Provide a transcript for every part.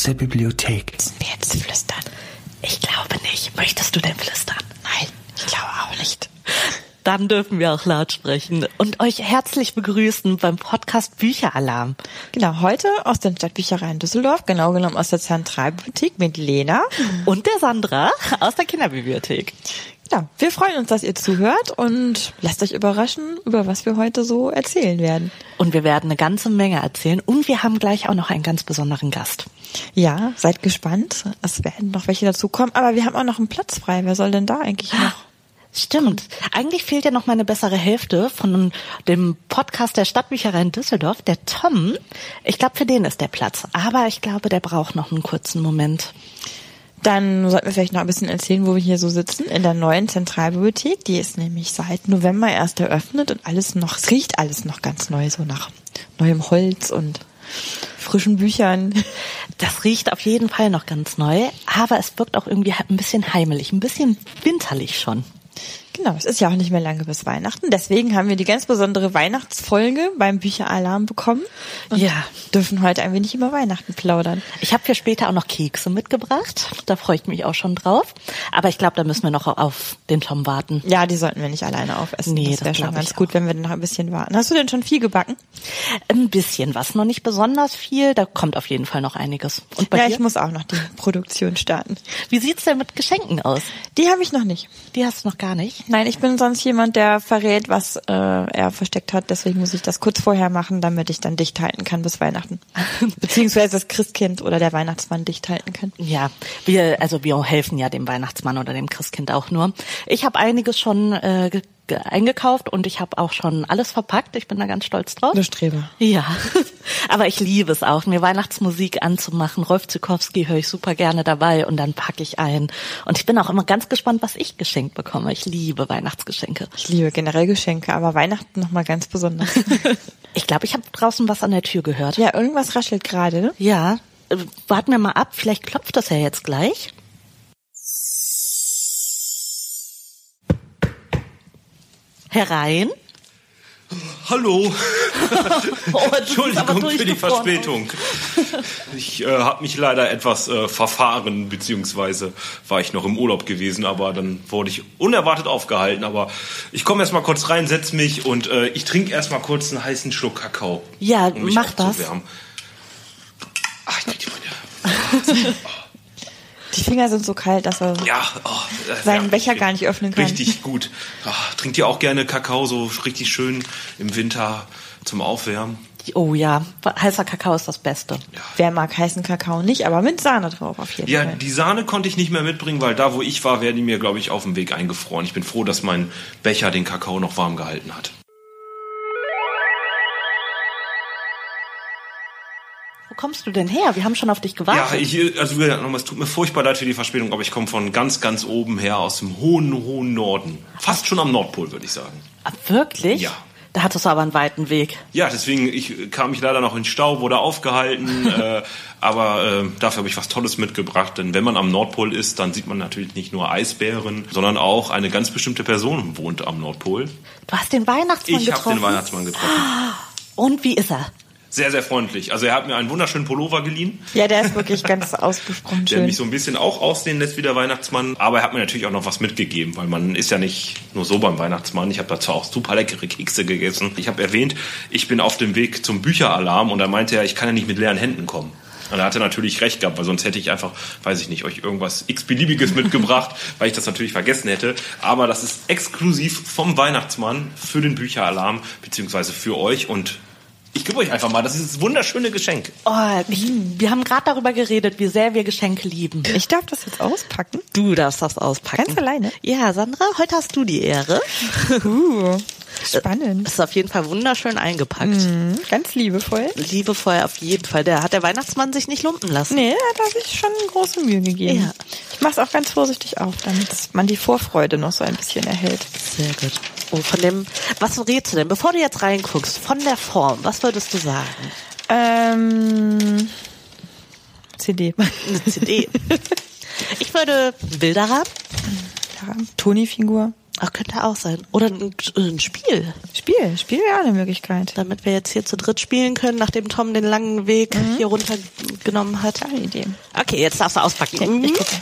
Aus der Bibliothek. Müssen wir jetzt flüstern? Ich glaube nicht. Möchtest du denn flüstern? Nein, ich glaube auch nicht. Dann dürfen wir auch laut sprechen und euch herzlich begrüßen beim Podcast Bücheralarm. Genau, heute aus den Stadtbüchereien Düsseldorf, genau genommen aus der Zentralbibliothek mit Lena. Und der Sandra aus der Kinderbibliothek. Ja, wir freuen uns, dass ihr zuhört und lasst euch überraschen, über was wir heute so erzählen werden. Und wir werden eine ganze Menge erzählen und wir haben gleich auch noch einen ganz besonderen Gast. Ja, seid gespannt. Es werden noch welche dazukommen, aber wir haben auch noch einen Platz frei. Wer soll denn da eigentlich noch? Stimmt. Eigentlich fehlt ja noch meine bessere Hälfte von dem Podcast der Stadtbücherei in Düsseldorf, der Tom. Ich glaube, für den ist der Platz. Aber ich glaube, der braucht noch einen kurzen Moment. Dann sollten wir vielleicht noch ein bisschen erzählen, wo wir hier so sitzen, in der neuen Zentralbibliothek. Die ist nämlich seit November erst eröffnet und alles noch, es riecht alles noch ganz neu, so nach neuem Holz und frischen Büchern. Das riecht auf jeden Fall noch ganz neu, aber es wirkt auch irgendwie ein bisschen heimelig, ein bisschen winterlich schon. Genau, es ist ja auch nicht mehr lange bis Weihnachten. Deswegen haben wir die ganz besondere Weihnachtsfolge beim Bücheralarm bekommen. Ja. Dürfen heute ein wenig über Weihnachten plaudern. Ich habe für später auch noch Kekse mitgebracht. Da freue ich mich auch schon drauf. Aber ich glaube, da müssen wir noch auf den Tom warten. Ja, die sollten wir nicht alleine aufessen. Nee, das wäre schon ganz gut, auch. wenn wir noch ein bisschen warten. Hast du denn schon viel gebacken? Ein bisschen was, noch nicht besonders viel. Da kommt auf jeden Fall noch einiges. Und bei ja, dir? ich muss auch noch die Produktion starten. Wie sieht's denn mit Geschenken aus? Die habe ich noch nicht. Die hast du noch gar nicht. Nein, ich bin sonst jemand, der verrät, was äh, er versteckt hat. Deswegen muss ich das kurz vorher machen, damit ich dann dicht halten kann bis Weihnachten. Beziehungsweise das Christkind oder der Weihnachtsmann dicht halten kann. Ja, wir, also wir helfen ja dem Weihnachtsmann oder dem Christkind auch nur. Ich habe einiges schon äh, eingekauft und ich habe auch schon alles verpackt. Ich bin da ganz stolz drauf. Du Streber. Ja, aber ich liebe es auch, mir Weihnachtsmusik anzumachen. Rolf Zukowski höre ich super gerne dabei und dann packe ich ein. Und ich bin auch immer ganz gespannt, was ich geschenkt bekomme. Ich liebe Weihnachtsgeschenke. Ich liebe generell Geschenke, aber Weihnachten nochmal ganz besonders. Ich glaube, ich habe draußen was an der Tür gehört. ja, irgendwas raschelt gerade, ne? Ja, äh, warten wir mal ab. Vielleicht klopft das ja jetzt gleich. Herein. Hallo, Oh, Entschuldigung für die. Verspätung. Ich äh, habe mich leider etwas äh, verfahren, beziehungsweise war ich noch im Urlaub gewesen, aber dann wurde ich unerwartet aufgehalten. Aber ich komme erst mal kurz rein, setz mich und äh, ich trinke erst mal kurz einen heißen Schluck Kakao. Ja, um mich mach das. Ach, ich trinke meine. Die Finger sind so kalt, dass er Ja, oh, äh, seinen ja, Becher gar nicht öffnen kann. Richtig gut. Ach, trinkt ihr auch gerne Kakao so richtig schön im Winter zum Aufwärmen? Oh ja, heißer Kakao ist das Beste. Wer mag heißen Kakao nicht, aber mit Sahne drauf auf jeden Ja, Fall. die Sahne konnte ich nicht mehr mitbringen, weil da, wo ich war, wäre die mir, glaube ich, auf dem Weg eingefroren. Ich bin froh, dass mein Becher den Kakao noch warm gehalten hat. Kommst du denn her? Wir haben schon auf dich Ja, gewartet. ich, also nochmal, es tut mir furchtbar leid für die Verspätung, aber ich komme von ganz, ganz oben her, aus dem hohen, hohen Norden. Fast schon am Nordpol, würde ich sagen. Ah, Wirklich? Ja. Da hattest du aber einen weiten Weg. Ja, deswegen ich, kam ich leider noch in Stau, wurde aufgehalten, äh, aber äh, dafür habe ich was Tolles mitgebracht. Denn wenn man am Nordpol ist, dann sieht man natürlich nicht nur Eisbären, sondern auch eine ganz bestimmte Person wohnt am Nordpol. Du hast den Weihnachtsmann Ich habe getroffen. den Weihnachtsmann getroffen. Und wie ist er? Sehr, sehr freundlich. Also er hat mir einen wunderschönen Pullover geliehen, Ja, der ist wirklich ganz ausgesprochen der schön. mich so ein bisschen auch aussehen lässt wie der Weihnachtsmann. Aber er hat mir natürlich auch noch was mitgegeben, weil man ist ja nicht nur so beim Weihnachtsmann. Ich habe dazu auch super leckere Kekse gegessen. Ich habe erwähnt, ich bin auf dem Weg zum Bücheralarm und da meinte er, ich kann ja nicht mit leeren Händen kommen. Und er hatte natürlich recht gehabt, weil sonst hätte ich einfach, weiß ich nicht, euch irgendwas x-beliebiges mitgebracht, weil ich das natürlich vergessen hätte. Aber das ist exklusiv vom Weihnachtsmann für den Bücheralarm, beziehungsweise für euch und ich gebe euch einfach mal das ist dieses wunderschöne Geschenk. Oh, ich, wir haben gerade darüber geredet, wie sehr wir Geschenke lieben. ich darf das jetzt auspacken. Du darfst das auspacken. Ganz alleine? Ja, Sandra, heute hast du die Ehre. Uh, spannend. Ist auf jeden Fall wunderschön eingepackt. Mhm, ganz liebevoll. Liebevoll auf jeden Fall. Der hat der Weihnachtsmann sich nicht lumpen lassen. Nee, da habe ich schon große Mühe gegeben. Ja. Ich mache es auch ganz vorsichtig auf, damit man die Vorfreude noch so ein bisschen erhält. Sehr gut. Oh, von dem, was rätst du denn? Bevor du jetzt reinguckst, von der Form, was würdest du sagen? Ähm, CD. Eine CD. ich würde Bilderrad. Ja, Toni-Figur. Ach, könnte auch sein. Oder ein, ein Spiel, Spiel, Spiel wäre eine Möglichkeit. damit wir jetzt hier zu dritt spielen können, nachdem Tom den langen Weg hier runtergenommen hat. Keine Idee. Okay, jetzt darfst du auspacken. Ich gucke.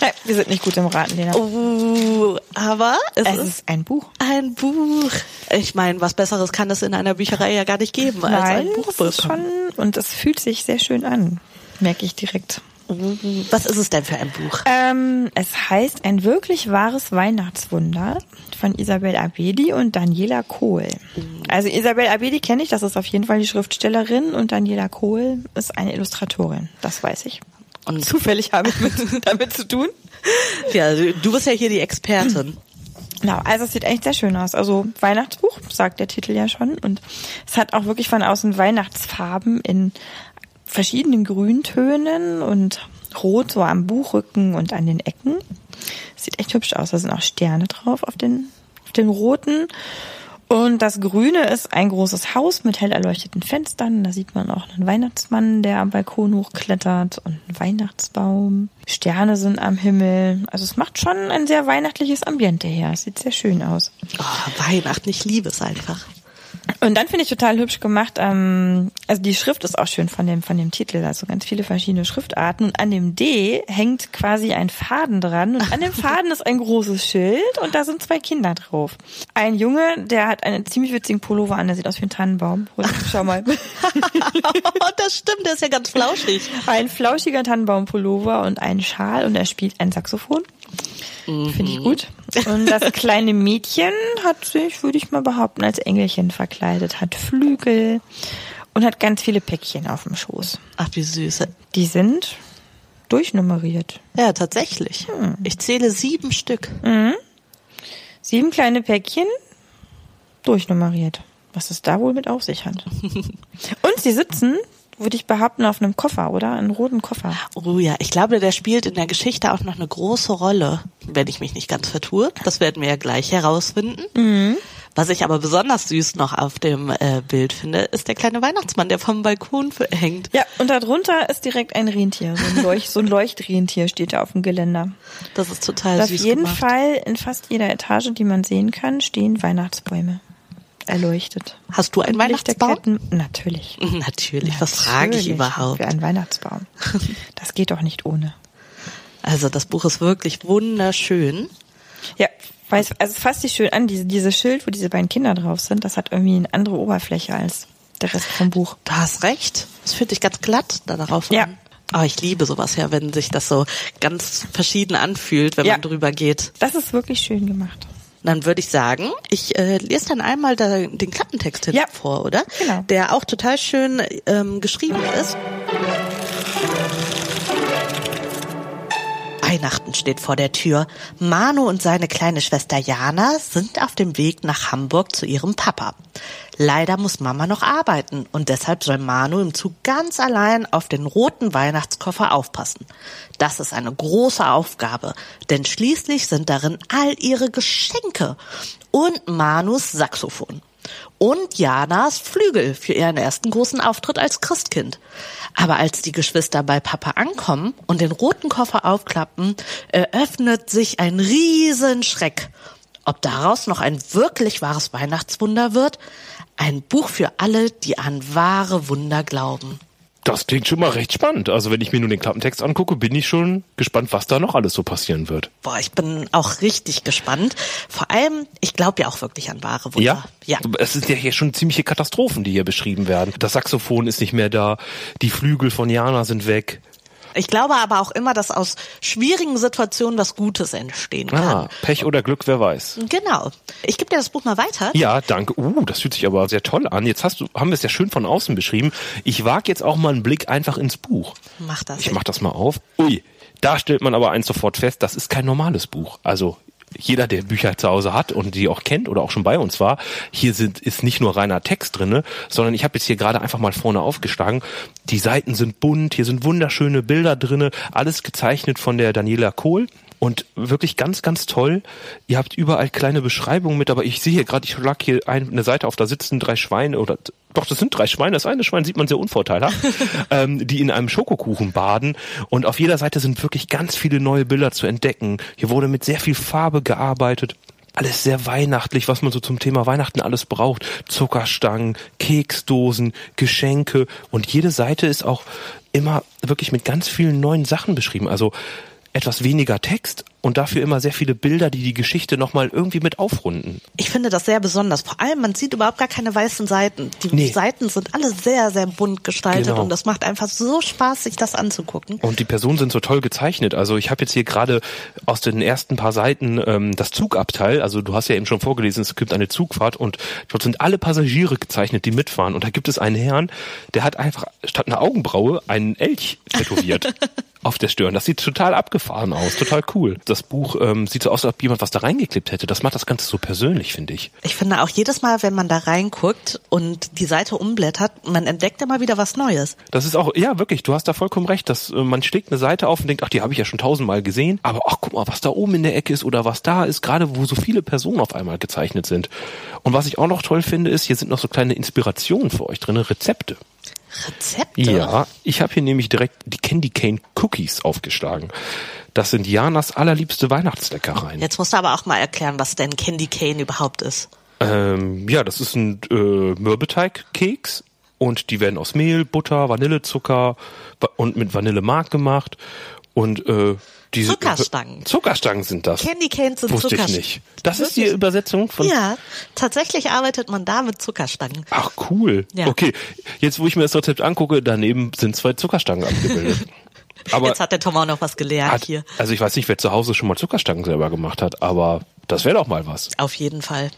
Nein, wir sind nicht gut im Raten, Lena. Uh, aber es, es ist ist ein Buch. ein Buch. Ich meine, was Besseres kann es in einer Bücherei ja gar nicht geben, als ein Buch es ist bekommen. schon, und es fühlt sich sehr schön an, merke ich direkt. Was ist es denn für ein Buch? Ähm, es heißt Ein wirklich wahres Weihnachtswunder von Isabel Abedi und Daniela Kohl. Also Isabel Abedi kenne ich, das ist auf jeden Fall die Schriftstellerin und Daniela Kohl ist eine Illustratorin, das weiß ich. Und Zufällig habe ich mit, damit zu tun. ja, du du bist ja hier die Expertin. Genau, also es sieht echt sehr schön aus. Also Weihnachtsbuch, sagt der Titel ja schon. Und es hat auch wirklich von außen Weihnachtsfarben in verschiedenen Grüntönen und Rot so am Buchrücken und an den Ecken. Sieht echt hübsch aus. Da sind auch Sterne drauf auf den, auf den roten. Und das Grüne ist ein großes Haus mit hell erleuchteten Fenstern. Da sieht man auch einen Weihnachtsmann, der am Balkon hochklettert und einen Weihnachtsbaum. Sterne sind am Himmel. Also es macht schon ein sehr weihnachtliches Ambiente her. Es sieht sehr schön aus. Oh, Weihnachten, ich liebe es einfach. Und dann finde ich total hübsch gemacht, ähm, also die Schrift ist auch schön von dem, von dem Titel, also ganz viele verschiedene Schriftarten. Und an dem D hängt quasi ein Faden dran und an dem Faden ist ein großes Schild und da sind zwei Kinder drauf. Ein Junge, der hat einen ziemlich witzigen Pullover an, der sieht aus wie ein Tannenbaum. Schau mal. das stimmt, der ist ja ganz flauschig. Ein flauschiger Tannenbaumpullover und einen Schal und er spielt ein Saxophon. Finde ich gut. Und das kleine Mädchen hat sich, würde ich mal behaupten, als Engelchen verkleidet, hat Flügel und hat ganz viele Päckchen auf dem Schoß. Ach, wie süß. Die sind durchnummeriert. Ja, tatsächlich. Ich zähle sieben Stück. Sieben kleine Päckchen durchnummeriert. Was es da wohl mit auf sich hat. Und sie sitzen, würde ich behaupten, auf einem Koffer, oder? Einen roten Koffer. Oh ja, ich glaube, der spielt in der Geschichte auch noch eine große Rolle, wenn ich mich nicht ganz vertue. Das werden wir ja gleich herausfinden. Was ich aber besonders süß noch auf dem äh, Bild finde, ist der kleine Weihnachtsmann, der vom Balkon hängt. Ja, und darunter ist direkt ein Rentier. So ein, Leuch so ein Leuchtrentier steht da auf dem Geländer. Das ist total Auf süß jeden gemacht. Fall in fast jeder Etage, die man sehen kann, stehen Weihnachtsbäume. Erleuchtet. Hast du einen Weihnachtsbaum? Natürlich. Natürlich. Was frage ich überhaupt? Für einen Weihnachtsbaum. Das geht doch nicht ohne. Also das Buch ist wirklich wunderschön. Ja, weil es, also es fasst sich schön an, diese, dieses Schild, wo diese beiden Kinder drauf sind, das hat irgendwie eine andere Oberfläche als der Rest vom Buch. Du hast recht. Es fühlt sich ganz glatt da darauf Ja. an. Oh, ich liebe sowas ja, wenn sich das so ganz verschieden anfühlt, wenn Ja. man drüber geht. Das ist wirklich schön gemacht. Dann würde ich sagen, ich äh, lese dann einmal da, den Klappentext Ja. vor, oder? Genau. Der auch total schön ähm, geschrieben ist. Weihnachten steht vor der Tür. Manu und seine kleine Schwester Jana sind auf dem Weg nach Hamburg zu ihrem Papa. Leider muss Mama noch arbeiten und deshalb soll Manu im Zug ganz allein auf den roten Weihnachtskoffer aufpassen. Das ist eine große Aufgabe, denn schließlich sind darin all ihre Geschenke und Manus Saxophon und Janas Flügel für ihren ersten großen Auftritt als Christkind. Aber als die Geschwister bei Papa ankommen und den roten Koffer aufklappen, eröffnet sich ein Riesenschreck. Ob daraus noch ein wirklich wahres Weihnachtswunder wird? Ein Buch für alle, die an wahre Wunder glauben. Das klingt schon mal recht spannend. Also wenn ich mir nur den Klappentext angucke, bin ich schon gespannt, was da noch alles so passieren wird. Boah, ich bin auch richtig gespannt. Vor allem, ich glaube ja auch wirklich an wahre Wunder. Ja? Ja. Es sind ja hier schon ziemliche Katastrophen, die hier beschrieben werden. Das Saxophon ist nicht mehr da, die Flügel von Jana sind weg. Ich glaube aber auch immer, dass aus schwierigen Situationen was Gutes entstehen kann. Ah, Pech oder Glück, wer weiß. Genau. Ich gebe dir das Buch mal weiter. Ja, danke. Uh, das fühlt sich aber sehr toll an. Jetzt hast du, haben wir es ja schön von außen beschrieben. Ich wage jetzt auch mal einen Blick einfach ins Buch. Mach das. Ich mach das mal auf. Ui, da stellt man aber eins sofort fest, das ist kein normales Buch. Also jeder, der Bücher zu Hause hat und die auch kennt oder auch schon bei uns war, hier sind, ist nicht nur reiner Text drinne, sondern ich habe jetzt hier gerade einfach mal vorne aufgeschlagen. Die Seiten sind bunt, hier sind wunderschöne Bilder drinne, alles gezeichnet von der Daniela Kohl. Und wirklich ganz, ganz toll. Ihr habt überall kleine Beschreibungen mit, aber ich sehe hier gerade, ich schlag hier ein, eine Seite auf, da sitzen drei Schweine oder doch, das sind drei Schweine. Das eine Schwein sieht man sehr unvorteilhaft, ähm, die in einem Schokokuchen baden. Und auf jeder Seite sind wirklich ganz viele neue Bilder zu entdecken. Hier wurde mit sehr viel Farbe gearbeitet alles sehr weihnachtlich, was man so zum Thema Weihnachten alles braucht. Zuckerstangen, Keksdosen, Geschenke und jede Seite ist auch immer wirklich mit ganz vielen neuen Sachen beschrieben. Also etwas weniger Text und dafür immer sehr viele Bilder, die die Geschichte nochmal irgendwie mit aufrunden. Ich finde das sehr besonders. Vor allem, man sieht überhaupt gar keine weißen Seiten. Die Nee. Seiten sind alle sehr, sehr bunt gestaltet Genau. und das macht einfach so Spaß, sich das anzugucken. Und die Personen sind so toll gezeichnet. Also ich habe jetzt hier gerade aus den ersten paar Seiten ähm, das Zugabteil. Also du hast ja eben schon vorgelesen, es gibt eine Zugfahrt und dort sind alle Passagiere gezeichnet, die mitfahren. Und da gibt es einen Herrn, der hat einfach statt einer Augenbraue einen Elch tätowiert. Auf der Stirn. Das sieht total abgefahren aus, total cool. Das Buch ähm, sieht so aus, als ob jemand was da reingeklebt hätte. Das macht das Ganze so persönlich, finde ich. Ich finde auch jedes Mal, wenn man da reinguckt und die Seite umblättert, man entdeckt immer wieder was Neues. Das ist auch, ja wirklich, du hast da vollkommen recht, dass äh, man schlägt eine Seite auf und denkt, ach, die habe ich ja schon tausendmal gesehen, aber ach, guck mal, was da oben in der Ecke ist oder was da ist, gerade wo so viele Personen auf einmal gezeichnet sind. Und was ich auch noch toll finde, ist, hier sind noch so kleine Inspirationen für euch drin, Rezepte. Rezepte. Ja, ich habe hier nämlich direkt die Candy Cane Cookies aufgeschlagen. Das sind Janas allerliebste Weihnachtsleckereien. Jetzt musst du aber auch mal erklären, was denn Candy Cane überhaupt ist. Ähm, ja, das ist ein äh, Mürbeteigkeks und die werden aus Mehl, Butter, Vanillezucker und mit Vanillemark gemacht und äh, diese Zuckerstangen. Zuckerstangen sind das. Candy Canes sind Wusste ich Zuckerstangen. nicht. Das ist die Übersetzung von Ja, tatsächlich arbeitet man da mit Zuckerstangen. Ach cool. Ja. Okay, jetzt wo ich mir das Rezept angucke, daneben sind zwei Zuckerstangen abgebildet. Aber Jetzt hat der Tom auch noch was gelernt hat, hier. also ich weiß nicht, wer zu Hause schon mal Zuckerstangen selber gemacht hat, aber das wäre doch mal was. Auf jeden Fall.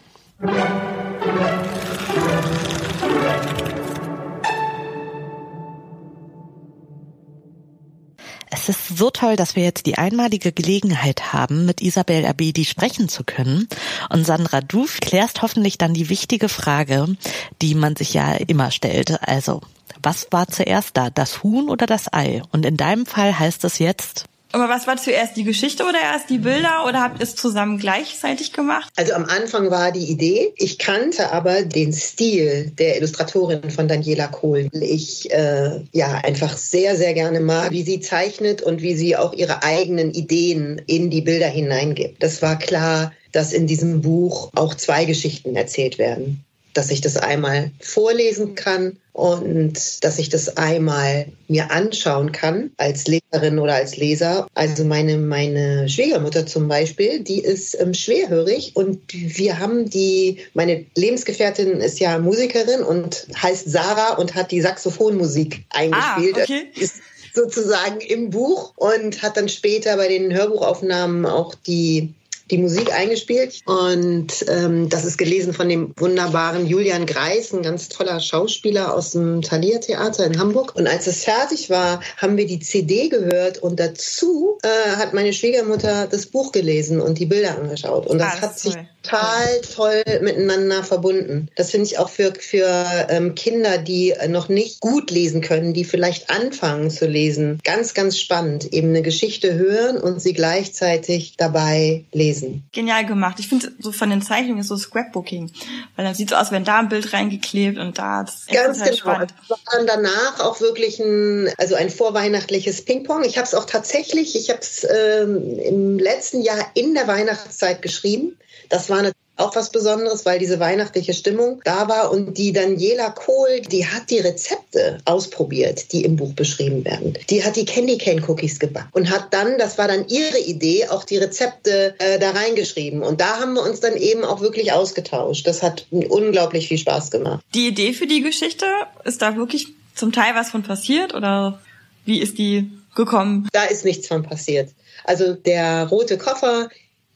Es ist so toll, dass wir jetzt die einmalige Gelegenheit haben, mit Isabel Abedi sprechen zu können. Und Sandra, du klärst hoffentlich dann die wichtige Frage, die man sich ja immer stellt. Also, was war zuerst da, das Huhn oder das Ei? Und in deinem Fall heißt es jetzt, Aber was war zuerst die Geschichte oder erst die Bilder oder habt ihr es zusammen gleichzeitig gemacht? Also am Anfang war die Idee, ich kannte aber den Stil der Illustratorin von Daniela Kohl. Ich äh, ja einfach sehr, sehr gerne mag, wie sie zeichnet und wie sie auch ihre eigenen Ideen in die Bilder hineingibt. Das war klar, dass in diesem Buch auch zwei Geschichten erzählt werden. Dass ich das einmal vorlesen kann und dass ich das einmal mir anschauen kann als Leserin oder als Leser. Also meine, meine Schwiegermutter zum Beispiel, die ist ähm, schwerhörig und wir haben die, meine Lebensgefährtin ist ja Musikerin und heißt Sarah und hat die Saxophonmusik eingespielt. Ah, okay. Ist sozusagen im Buch und hat dann später bei den Hörbuchaufnahmen auch die die Musik eingespielt und ähm, das ist gelesen von dem wunderbaren Julian Greis, ein ganz toller Schauspieler aus dem Thalia Theater in Hamburg. Und als es fertig war, haben wir die CD gehört und dazu äh, hat meine Schwiegermutter das Buch gelesen und die Bilder angeschaut. Und das, Ah, hat sich total toll miteinander verbunden. Das finde ich auch für, für ähm, Kinder, die noch nicht gut lesen können, die vielleicht anfangen zu lesen, ganz, ganz spannend. Eben eine Geschichte hören und sie gleichzeitig dabei lesen. Genial gemacht. Ich finde so von den Zeichnungen so Scrapbooking. Weil dann sieht so aus, wenn da ein Bild reingeklebt und da. Das Ganz genau. spannend. War dann danach auch wirklich ein, also ein vorweihnachtliches Ping-Pong. Ich habe es auch tatsächlich, ich habe es ähm, im letzten Jahr in der Weihnachtszeit geschrieben. Das war natürlich auch was Besonderes, weil diese weihnachtliche Stimmung da war und die Daniela Kohl, die hat die Rezepte ausprobiert, die im Buch beschrieben werden. Die hat die Candy Cane Cookies gebacken und hat dann, das war dann ihre Idee, auch die Rezepte äh, da reingeschrieben. Und da haben wir uns dann eben auch wirklich ausgetauscht. Das hat unglaublich viel Spaß gemacht. Die Idee für die Geschichte, ist da wirklich zum Teil was von passiert oder wie ist die gekommen? Da ist nichts von passiert. Also der rote Koffer,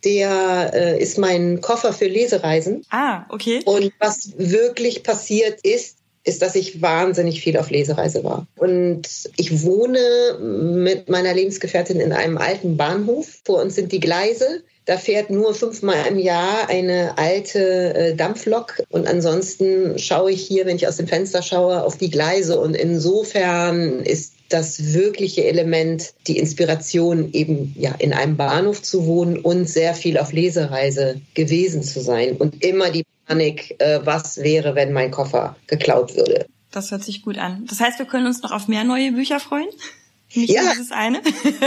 der äh, ist mein Koffer für Lesereisen. Ah, okay. Und was wirklich passiert ist, ist, dass ich wahnsinnig viel auf Lesereise war. Und ich wohne mit meiner Lebensgefährtin in einem alten Bahnhof. Vor uns sind die Gleise. Da fährt nur fünfmal im Jahr eine alte äh, Dampflok. Und ansonsten schaue ich hier, wenn ich aus dem Fenster schaue, auf die Gleise. Und insofern ist das wirkliche Element, die Inspiration eben ja in einem Bahnhof zu wohnen und sehr viel auf Lesereise gewesen zu sein und immer die Panik, äh, was wäre, wenn mein Koffer geklaut würde. Das hört sich gut an. Das heißt, wir können uns noch auf mehr neue Bücher freuen? Nicht ja, dieses eine. auf jeden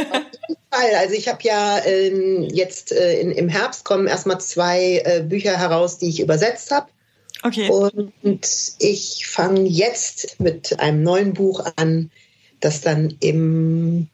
Fall. Also ich habe ja ähm, jetzt äh, in, im Herbst kommen erstmal zwei äh, Bücher heraus, die ich übersetzt habe. Okay. Und ich fange jetzt mit einem neuen Buch an, das dann im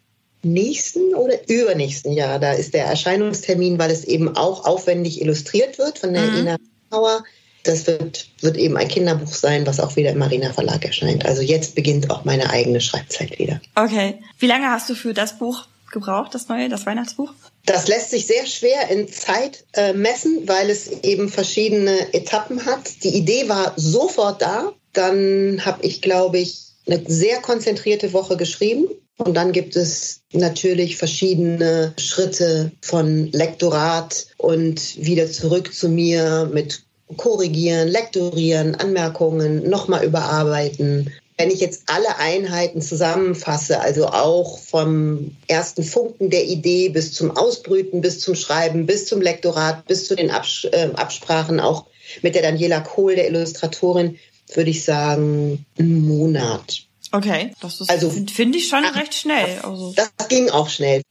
nächsten oder übernächsten Jahr, da ist der Erscheinungstermin, weil es eben auch aufwendig illustriert wird von der mhm. Ina Bauer. Das wird, wird eben ein Kinderbuch sein, was auch wieder im Marina Verlag erscheint. Also jetzt beginnt auch meine eigene Schreibzeit wieder. Okay. Wie lange hast du für das Buch gebraucht, das neue, das Weihnachtsbuch? Das lässt sich sehr schwer in Zeit äh, messen, weil es eben verschiedene Etappen hat. Die Idee war sofort da. Dann habe ich, glaube ich, eine sehr konzentrierte Woche geschrieben. Und dann gibt es natürlich verschiedene Schritte von Lektorat und wieder zurück zu mir mit korrigieren, lektorieren, Anmerkungen, nochmal überarbeiten. Wenn ich jetzt alle Einheiten zusammenfasse, also auch vom ersten Funken der Idee bis zum Ausbrüten, bis zum Schreiben, bis zum Lektorat, bis zu den Abs äh, Absprachen auch mit der Daniela Kohl, der Illustratorin, würde ich sagen, einen Monat. Okay, das ist, also, finde find ich schon recht schnell. Also. Das ging auch schnell.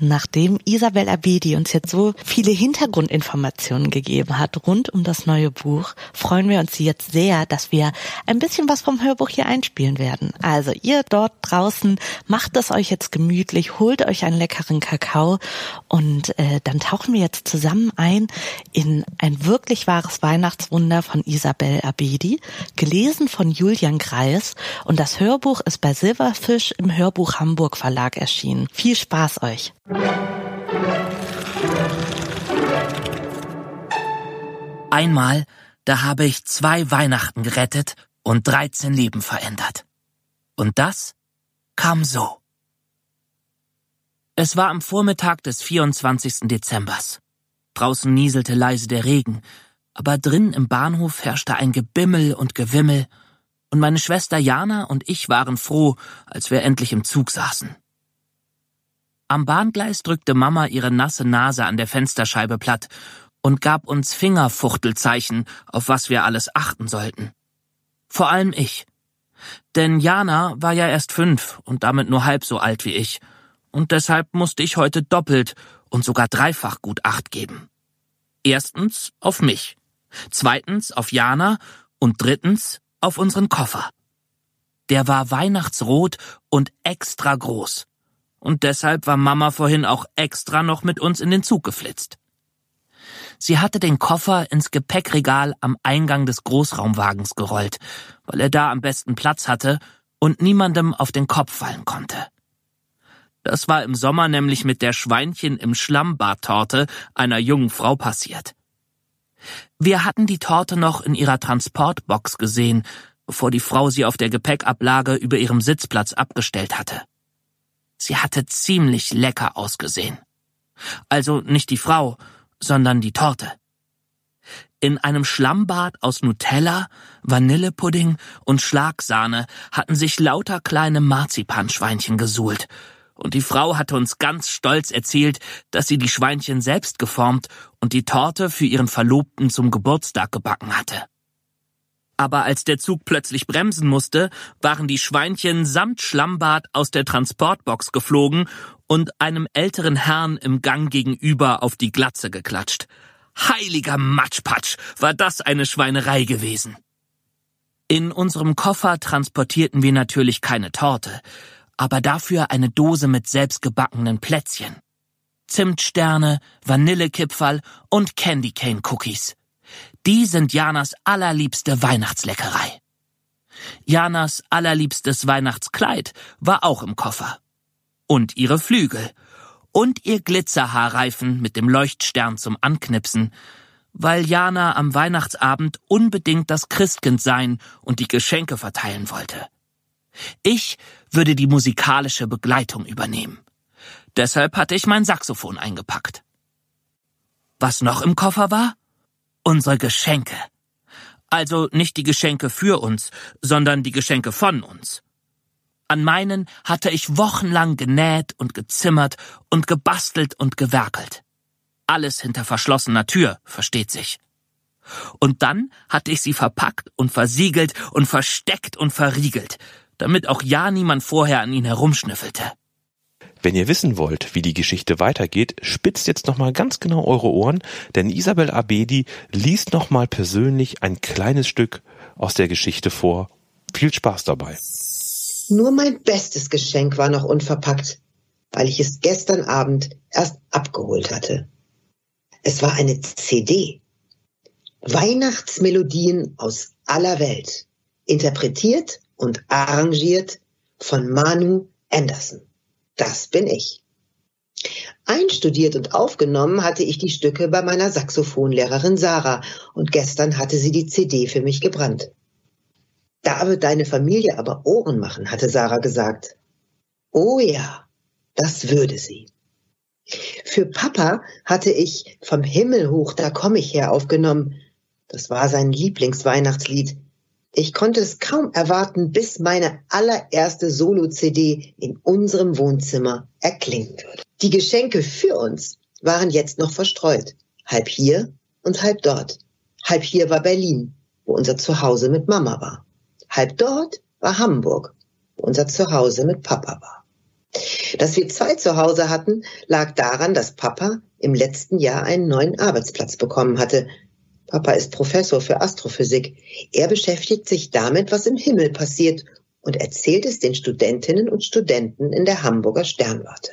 Nachdem Isabel Abedi uns jetzt so viele Hintergrundinformationen gegeben hat rund um das neue Buch, freuen wir uns jetzt sehr, dass wir ein bisschen was vom Hörbuch hier einspielen werden. Also ihr dort draußen macht es euch jetzt gemütlich, holt euch einen leckeren Kakao und äh, dann tauchen wir jetzt zusammen ein in ein wirklich wahres Weihnachtswunder von Isabel Abedi, gelesen von Julian Greis und das Hörbuch ist bei Silberfisch im Hörbuch Hamburg Verlag erschienen. Viel Spaß euch! Einmal, da habe ich zwei Weihnachten gerettet und 13 Leben verändert. Und das kam so. Es war am Vormittag des 24. Dezembers. Draußen nieselte leise der Regen, aber drin im Bahnhof herrschte ein Gebimmel und Gewimmel, und meine Schwester Jana und ich waren froh, als wir endlich im Zug saßen. Am Bahngleis drückte Mama ihre nasse Nase an der Fensterscheibe platt und gab uns Fingerfuchtelzeichen, auf was wir alles achten sollten. Vor allem ich. Denn Jana war ja erst fünf und damit nur halb so alt wie ich, und deshalb musste ich heute doppelt und sogar dreifach gut Acht geben. Erstens auf mich, zweitens auf Jana und drittens auf unseren Koffer. Der war weihnachtsrot und extra groß und deshalb war Mama vorhin auch extra noch mit uns in den Zug geflitzt. Sie hatte den Koffer ins Gepäckregal am Eingang des Großraumwagens gerollt, weil er da am besten Platz hatte und niemandem auf den Kopf fallen konnte. Das war im Sommer nämlich mit der Schweinchen im Schlammbad-Torte einer jungen Frau passiert. Wir hatten die Torte noch in ihrer Transportbox gesehen, bevor die Frau sie auf der Gepäckablage über ihrem Sitzplatz abgestellt hatte. Sie hatte ziemlich lecker ausgesehen. Also nicht die Frau, sondern die Torte. In einem Schlammbad aus Nutella, Vanillepudding und Schlagsahne hatten sich lauter kleine Marzipanschweinchen gesuhlt, und die Frau hatte uns ganz stolz erzählt, dass sie die Schweinchen selbst geformt und die Torte für ihren Verlobten zum Geburtstag gebacken hatte. Aber als der Zug plötzlich bremsen musste, waren die Schweinchen samt Schlammbad aus der Transportbox geflogen und einem älteren Herrn im Gang gegenüber auf die Glatze geklatscht. Heiliger Matschpatsch, war das eine Schweinerei gewesen. In unserem Koffer transportierten wir natürlich keine Torte, aber dafür eine Dose mit selbstgebackenen Plätzchen. Zimtsterne, Vanillekipferl und Candy Cane Cookies. Die sind Janas allerliebste Weihnachtsleckerei. Janas allerliebstes Weihnachtskleid war auch im Koffer. Und ihre Flügel. Und ihr Glitzerhaarreifen mit dem Leuchtstern zum Anknipsen. weil Jana am Weihnachtsabend unbedingt das Christkind sein und die Geschenke verteilen wollte. Ich würde die musikalische Begleitung übernehmen. Deshalb hatte ich mein Saxophon eingepackt. Was noch im Koffer war? Unsere Geschenke. Also nicht die Geschenke für uns, sondern die Geschenke von uns. An meinen hatte ich wochenlang genäht und gezimmert und gebastelt und gewerkelt. Alles hinter verschlossener Tür, versteht sich. Und dann hatte ich sie verpackt und versiegelt und versteckt und verriegelt, damit auch ja niemand vorher an ihn herumschnüffelte. Wenn ihr wissen wollt, wie die Geschichte weitergeht, spitzt jetzt nochmal ganz genau eure Ohren, denn Isabel Abedi liest nochmal persönlich ein kleines Stück aus der Geschichte vor. Viel Spaß dabei. Nur mein bestes Geschenk war noch unverpackt, weil ich es gestern Abend erst abgeholt hatte. Es war eine CD. Weihnachtsmelodien aus aller Welt. Interpretiert und arrangiert von Manu Anderson. Das bin ich. Einstudiert und aufgenommen hatte ich die Stücke bei meiner Saxophonlehrerin Sarah und gestern hatte sie die CD für mich gebrannt. Da wird deine Familie aber Ohren machen, hatte Sarah gesagt. Oh ja, das würde sie. Für Papa hatte ich vom Himmel hoch, da komme ich her aufgenommen. Das war sein Lieblingsweihnachtslied. Ich konnte es kaum erwarten, bis meine allererste Solo-CD in unserem Wohnzimmer erklingen würde. Die Geschenke für uns waren jetzt noch verstreut. Halb hier und halb dort. Halb hier war Berlin, wo unser Zuhause mit Mama war. Halb dort war Hamburg, wo unser Zuhause mit Papa war. Dass wir zwei Zuhause hatten, lag daran, dass Papa im letzten Jahr einen neuen Arbeitsplatz bekommen hatte, Papa ist Professor für Astrophysik. Er beschäftigt sich damit, was im Himmel passiert und erzählt es den Studentinnen und Studenten in der Hamburger Sternwarte.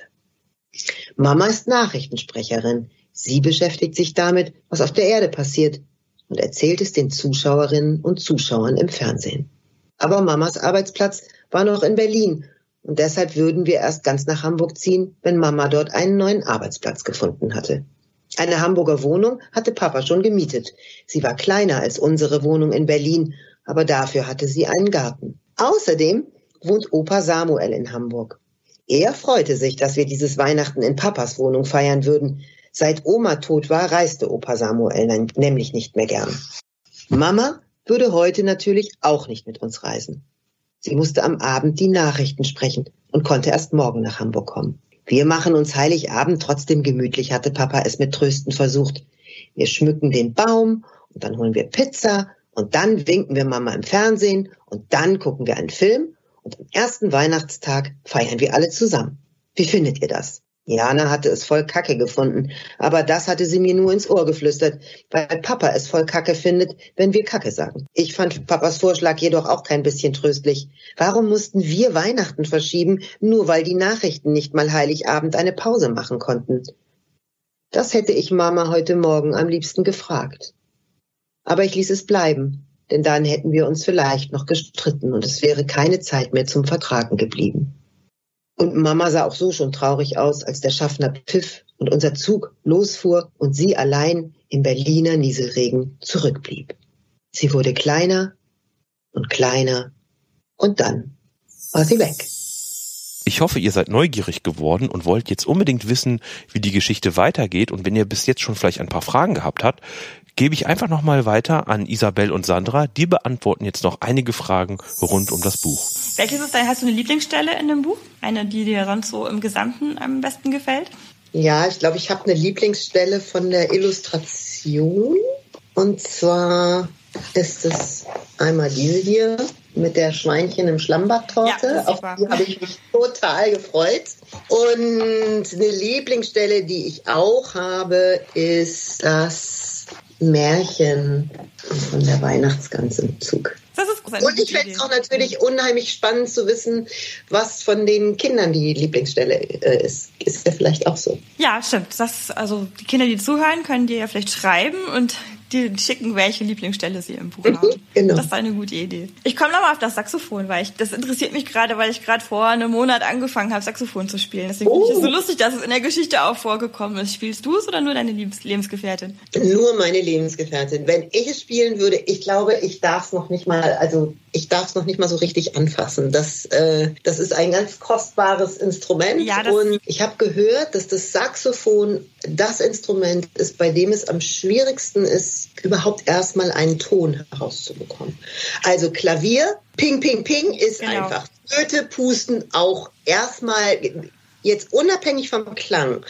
Mama ist Nachrichtensprecherin. Sie beschäftigt sich damit, was auf der Erde passiert und erzählt es den Zuschauerinnen und Zuschauern im Fernsehen. Aber Mamas Arbeitsplatz war noch in Berlin und deshalb würden wir erst ganz nach Hamburg ziehen, wenn Mama dort einen neuen Arbeitsplatz gefunden hatte. Eine Hamburger Wohnung hatte Papa schon gemietet. Sie war kleiner als unsere Wohnung in Berlin, aber dafür hatte sie einen Garten. Außerdem wohnt Opa Samuel in Hamburg. Er freute sich, dass wir dieses Weihnachten in Papas Wohnung feiern würden. Seit Oma tot war, reiste Opa Samuel nämlich nicht mehr gern. Mama würde heute natürlich auch nicht mit uns reisen. Sie musste am Abend die Nachrichten sprechen und konnte erst morgen nach Hamburg kommen. Wir machen uns Heiligabend trotzdem gemütlich, hatte Papa es mit Trösten versucht. Wir schmücken den Baum und dann holen wir Pizza und dann winken wir Mama im Fernsehen und dann gucken wir einen Film und am ersten Weihnachtstag feiern wir alle zusammen. Wie findet ihr das? Jana hatte es voll Kacke gefunden, aber das hatte sie mir nur ins Ohr geflüstert, weil Papa es voll Kacke findet, wenn wir Kacke sagen. Ich fand Papas Vorschlag jedoch auch kein bisschen tröstlich. Warum mussten wir Weihnachten verschieben, nur weil die Nachrichten nicht mal Heiligabend eine Pause machen konnten? Das hätte ich Mama heute Morgen am liebsten gefragt. Aber ich ließ es bleiben, denn dann hätten wir uns vielleicht noch gestritten und es wäre keine Zeit mehr zum Vertragen geblieben. Und Mama sah auch so schon traurig aus, als der Schaffner pfiff und unser Zug losfuhr und sie allein im Berliner Nieselregen zurückblieb. Sie wurde kleiner und kleiner und dann war sie weg. Ich hoffe, ihr seid neugierig geworden und wollt jetzt unbedingt wissen, wie die Geschichte weitergeht. Und wenn ihr bis jetzt schon vielleicht ein paar Fragen gehabt habt, gebe ich einfach nochmal weiter an Isabel und Sandra. Die beantworten jetzt noch einige Fragen rund um das Buch. Welches ist dein, hast du eine Lieblingsstelle in dem Buch? Eine, die dir sonst so im Gesamten am besten gefällt? Ja, ich glaube, ich habe eine Lieblingsstelle von der Illustration. Und zwar ist es einmal diese hier mit der Schweinchen im Schlammbadtorte. Ja, Auf die habe ich mich total gefreut. Und eine Lieblingsstelle, die ich auch habe, ist das Märchen von der Weihnachtsgans im Zug. Das ist Und ich fände es auch natürlich unheimlich spannend zu wissen, was von den Kindern die Lieblingsstelle äh, ist. Ist ja vielleicht auch so. Ja, stimmt. Das, also die Kinder, die zuhören, können dir ja vielleicht schreiben und die schicken, welche Lieblingsstelle sie im Buch haben. genau. Das ist eine gute Idee. Ich komme nochmal auf das Saxophon, weil ich das interessiert mich gerade, weil ich gerade vor einem Monat angefangen habe, Saxophon zu spielen. Deswegen finde ich es so lustig, dass es in der Geschichte auch vorgekommen ist. Spielst du es oder nur deine Lebens Lebensgefährtin? Nur meine Lebensgefährtin. Wenn ich es spielen würde, ich glaube, ich darf es noch nicht mal, also ich darf es noch nicht mal so richtig anfassen. Das, äh, das ist ein ganz kostbares Instrument Ja, und ich habe gehört, dass das Saxophon das Instrument ist, bei dem es am schwierigsten ist, überhaupt erstmal einen Ton herauszubekommen. Also Klavier, Ping, Ping, Ping ist Genau. einfach. Flöte, Pusten auch erstmal jetzt unabhängig vom Klang,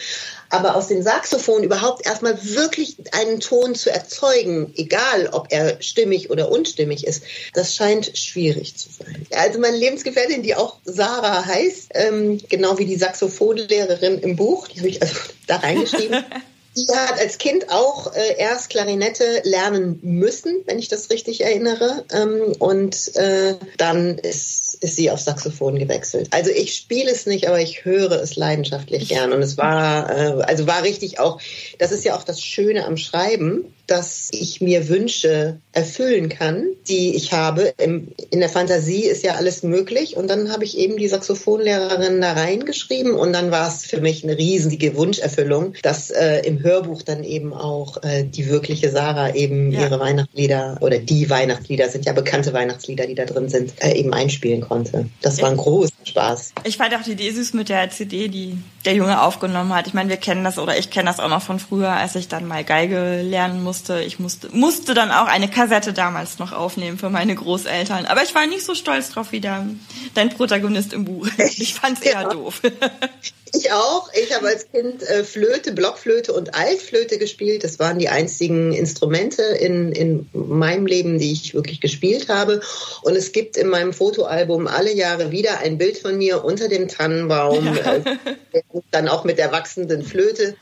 aber aus dem Saxophon überhaupt erstmal wirklich einen Ton zu erzeugen, egal ob er stimmig oder unstimmig ist, das scheint schwierig zu sein. Also meine Lebensgefährtin, die auch Sarah heißt, ähm, genau wie die Saxophonlehrerin im Buch, die habe ich also da reingeschrieben. Die hat als Kind auch äh, erst Klarinette lernen müssen, wenn ich das richtig erinnere. Ähm, und äh, dann ist, ist sie auf Saxophon gewechselt. Also ich spiele es nicht, aber ich höre es leidenschaftlich gern. Und es war, äh, also war richtig auch, das ist ja auch das Schöne am Schreiben, dass ich mir Wünsche erfüllen kann, die ich habe. Im, in der Fantasie ist ja alles möglich. Und dann habe ich eben die Saxophonlehrerin da reingeschrieben und dann war es für mich eine riesige Wunscherfüllung, dass äh, im Hörbuch dann eben auch äh, die wirkliche Sarah eben Ja. ihre Weihnachtslieder oder die Weihnachtslieder, sind ja bekannte Weihnachtslieder, die da drin sind, äh, eben einspielen konnte. Das war ein großer Spaß. Ich fand auch die Idee süß mit der CD, die der Junge aufgenommen hat. Ich meine, wir kennen das oder ich kenne das auch noch von früher, als ich dann mal Geige lernen musste. Ich musste, musste dann auch eine Kassette damals noch aufnehmen für meine Großeltern. Aber ich war nicht so stolz drauf wie der, dein Protagonist im Buch. Ich fand's eher Ja. doof. Ich auch. Ich habe als Kind äh, Flöte, Blockflöte und Altflöte gespielt. Das waren die einzigen Instrumente in, in meinem Leben, die ich wirklich gespielt habe. Und es gibt in meinem Fotoalbum alle Jahre wieder ein Bild von mir unter dem Tannenbaum, äh, dann auch mit der wachsenden Flöte,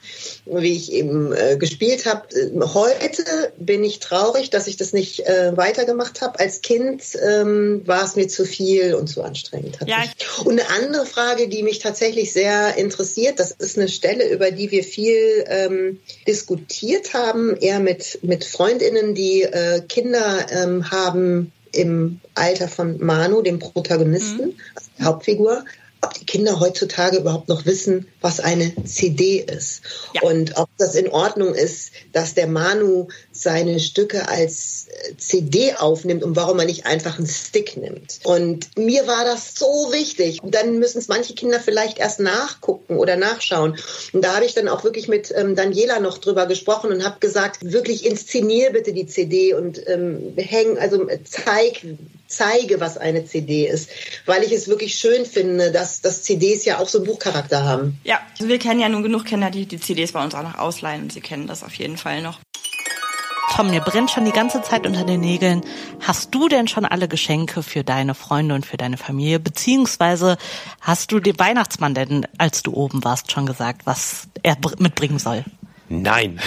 wie ich eben äh, gespielt habe. Heute bin ich traurig, dass ich das nicht äh, weitergemacht habe. Als Kind ähm, war es mir zu viel und zu anstrengend. Ja, Und eine andere Frage, die mich tatsächlich sehr interessiert, das ist eine Stelle, über die wir viel ähm, diskutiert haben, eher mit, mit Freundinnen, die äh, Kinder ähm, haben im Alter von Manu, dem Protagonisten, also der Hauptfigur, ob die Kinder heutzutage überhaupt noch wissen, was eine CD ist. Ja. Und ob das in Ordnung ist, dass der Manu seine Stücke als äh, CD aufnimmt und warum er nicht einfach einen Stick nimmt. Und mir war das so wichtig. Und dann müssen es manche Kinder vielleicht erst nachgucken oder nachschauen. Und da habe ich dann auch wirklich mit ähm, Daniela noch drüber gesprochen und habe gesagt, wirklich inszenier bitte die CD und ähm, häng, also zeig, zeige, was eine CD ist. Weil ich es wirklich schön finde, dass, dass CDs ja auch so einen Buchcharakter haben. Ja, also wir kennen ja nun genug Kinder, die die CDs bei uns auch noch ausleihen und sie kennen das auf jeden Fall noch. Tom, mir brennt schon die ganze Zeit unter den Nägeln. Hast du denn schon alle Geschenke für deine Freunde und für deine Familie? Beziehungsweise hast du dem Weihnachtsmann denn, als du oben warst, schon gesagt, was er br- mitbringen soll? Nein.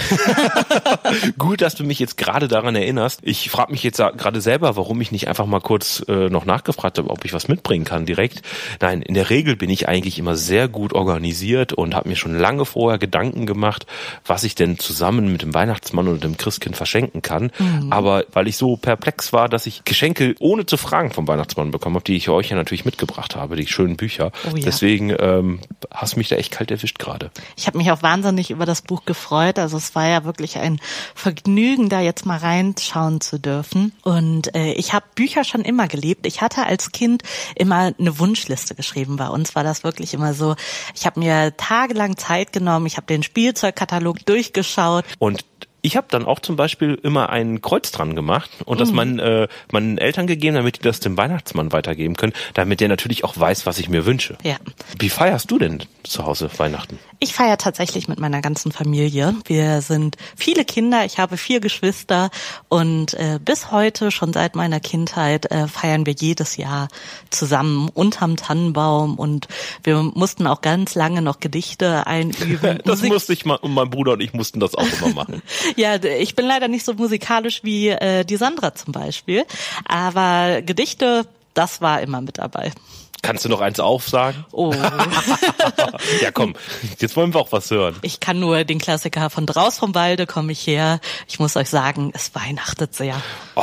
Gut, dass du mich jetzt gerade daran erinnerst. Ich frage mich jetzt gerade selber, warum ich nicht einfach mal kurz äh, noch nachgefragt habe, ob ich was mitbringen kann direkt. Nein, in der Regel bin ich eigentlich immer sehr gut organisiert und habe mir schon lange vorher Gedanken gemacht, was ich denn zusammen mit dem Weihnachtsmann oder dem Christkind verschenken kann. Aber weil ich so perplex war, dass ich Geschenke ohne zu fragen vom Weihnachtsmann bekommen habe, die ich euch ja natürlich mitgebracht habe, die schönen Bücher. Oh ja. Deswegen ähm, hast mich da echt kalt erwischt gerade. Ich habe mich auch wahnsinnig über das Buch gefreut. Also es war ja wirklich ein Vergnügen, da jetzt mal reinschauen zu dürfen. Und äh, ich habe Bücher schon immer geliebt. Ich hatte als Kind immer eine Wunschliste geschrieben. Bei uns war das wirklich immer so. Ich habe mir tagelang Zeit genommen. Ich habe den Spielzeugkatalog durchgeschaut. Und ich habe dann auch zum Beispiel immer ein Kreuz dran gemacht und das meinen, äh, meinen Eltern gegeben, damit die das dem Weihnachtsmann weitergeben können, damit der natürlich auch weiß, was ich mir wünsche. Ja. Wie feierst du denn zu Hause Weihnachten? Ich feiere tatsächlich mit meiner ganzen Familie. Wir sind viele Kinder, ich habe vier Geschwister und äh, bis heute, schon seit meiner Kindheit, äh, feiern wir jedes Jahr zusammen unterm Tannenbaum und wir mussten auch ganz lange noch Gedichte einüben. Das Musik- musste ich mal und mein Bruder und ich mussten das auch immer machen. ja, ich bin leider nicht so musikalisch wie äh, die Sandra zum Beispiel, aber Gedichte, das war immer mit dabei. Kannst du noch eins aufsagen? Oh. ja, komm, jetzt wollen wir auch was hören. Ich kann nur den Klassiker von draus vom Walde komme ich her. Ich muss euch sagen, es weihnachtet sehr. Oh,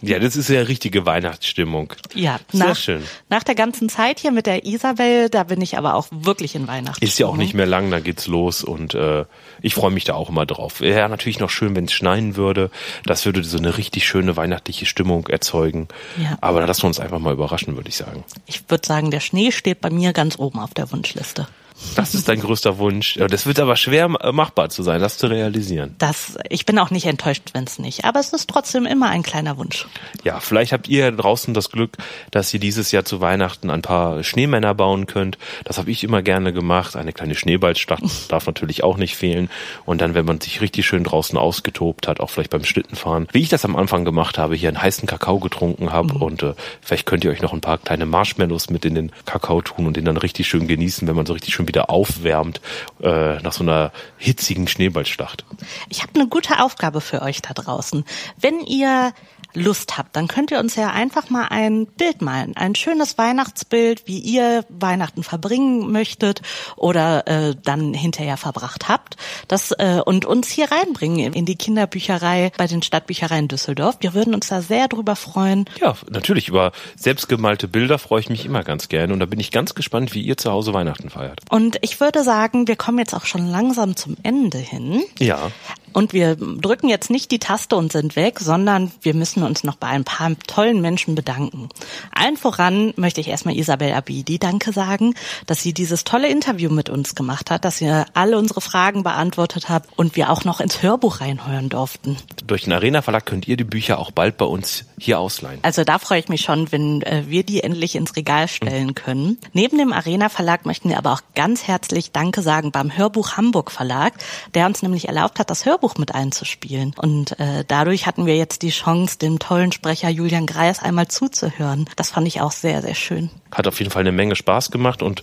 ja, das ist ja richtige Weihnachtsstimmung. Ja, Sehr nach, schön. nach der ganzen Zeit hier mit der Isabel, da bin ich aber auch wirklich in Weihnachten. Ist ja auch nicht mehr lang, dann geht's los und äh, ich freue mich da auch immer drauf. Wäre natürlich noch schön, wenn es schneien würde. Das würde so eine richtig schöne weihnachtliche Stimmung erzeugen. Ja. Aber lassen wir uns einfach mal überraschen, würde ich sagen. Ich würde sagen, der Schnee steht bei mir ganz oben auf der Wunschliste. Das ist dein größter Wunsch. Das wird aber schwer äh, machbar zu sein, das zu realisieren. Das, ich bin auch nicht enttäuscht, wenn es nicht. Aber es ist trotzdem immer ein kleiner Wunsch. Ja, vielleicht habt ihr draußen das Glück, dass ihr dieses Jahr zu Weihnachten ein paar Schneemänner bauen könnt. Das habe ich immer gerne gemacht. Eine kleine Schneeballstadt darf natürlich auch nicht fehlen. Und dann, wenn man sich richtig schön draußen ausgetobt hat, auch vielleicht beim Schlittenfahren, wie ich das am Anfang gemacht habe, hier einen heißen Kakao getrunken habe und äh, vielleicht könnt ihr euch noch ein paar kleine Marshmallows mit in den Kakao tun und den dann richtig schön genießen, wenn man so richtig schön wieder aufwärmt äh, nach so einer hitzigen Schneeballschlacht. Ich habe eine gute Aufgabe für euch da draußen. Wenn ihr Lust habt, dann könnt ihr uns ja einfach mal ein Bild malen, ein schönes Weihnachtsbild, wie ihr Weihnachten verbringen möchtet oder äh, dann hinterher verbracht habt, das äh, und uns hier reinbringen in die Kinderbücherei bei den Stadtbüchereien Düsseldorf. Wir würden uns da sehr drüber freuen. Ja, natürlich. Über selbstgemalte Bilder freue ich mich immer ganz gerne und da bin ich ganz gespannt, wie ihr zu Hause Weihnachten feiert. Und ich würde sagen, wir kommen jetzt auch schon langsam zum Ende hin. Ja. Und wir drücken jetzt nicht die Taste und sind weg, sondern wir müssen uns noch bei ein paar tollen Menschen bedanken. Allen voran möchte ich erstmal Isabel Abidi Danke sagen, dass sie dieses tolle Interview mit uns gemacht hat, dass ihr alle unsere Fragen beantwortet habt und wir auch noch ins Hörbuch reinhören durften. Durch den Arena Verlag könnt ihr die Bücher auch bald bei uns hier ausleihen. Also da freue ich mich schon, wenn äh, wir die endlich ins Regal stellen können. Neben dem Arena Verlag möchten wir aber auch ganz herzlich Danke sagen beim Hörbuch Hamburg Verlag, der uns nämlich erlaubt hat, das Hörbuch mit einzuspielen. Und äh, dadurch hatten wir jetzt die Chance, dem tollen Sprecher Julian Greis einmal zuzuhören. Das fand ich auch sehr, sehr schön. Hat auf jeden Fall eine Menge Spaß gemacht und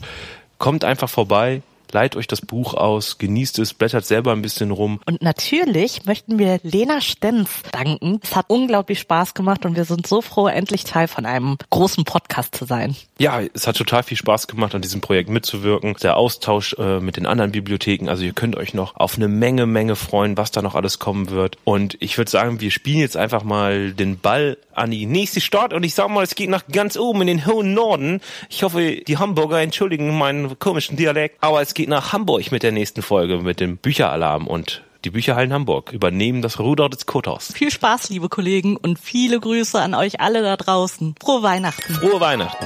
kommt einfach vorbei, leiht euch das Buch aus, genießt es, blättert selber ein bisschen rum. Und natürlich möchten wir Lena Stenz danken. Es hat unglaublich Spaß gemacht und wir sind so froh, endlich Teil von einem großen Podcast zu sein. Ja, es hat total viel Spaß gemacht, an diesem Projekt mitzuwirken. Der Austausch äh, mit den anderen Bibliotheken, also ihr könnt euch noch auf eine Menge, Menge freuen, was da noch alles kommen wird. Und ich würde sagen, wir spielen jetzt einfach mal den Ball an die nächste Stadt und ich sag mal, es geht nach ganz oben in den hohen Norden. Ich hoffe, die Hamburger entschuldigen meinen komischen Dialekt, aber es geht nach Hamburg mit der nächsten Folge, mit dem Bücheralarm und die Bücherhallen Hamburg übernehmen das Ruder des Kotors. Viel Spaß, liebe Kollegen, und viele Grüße an euch alle da draußen. Frohe Weihnachten. Frohe Weihnachten.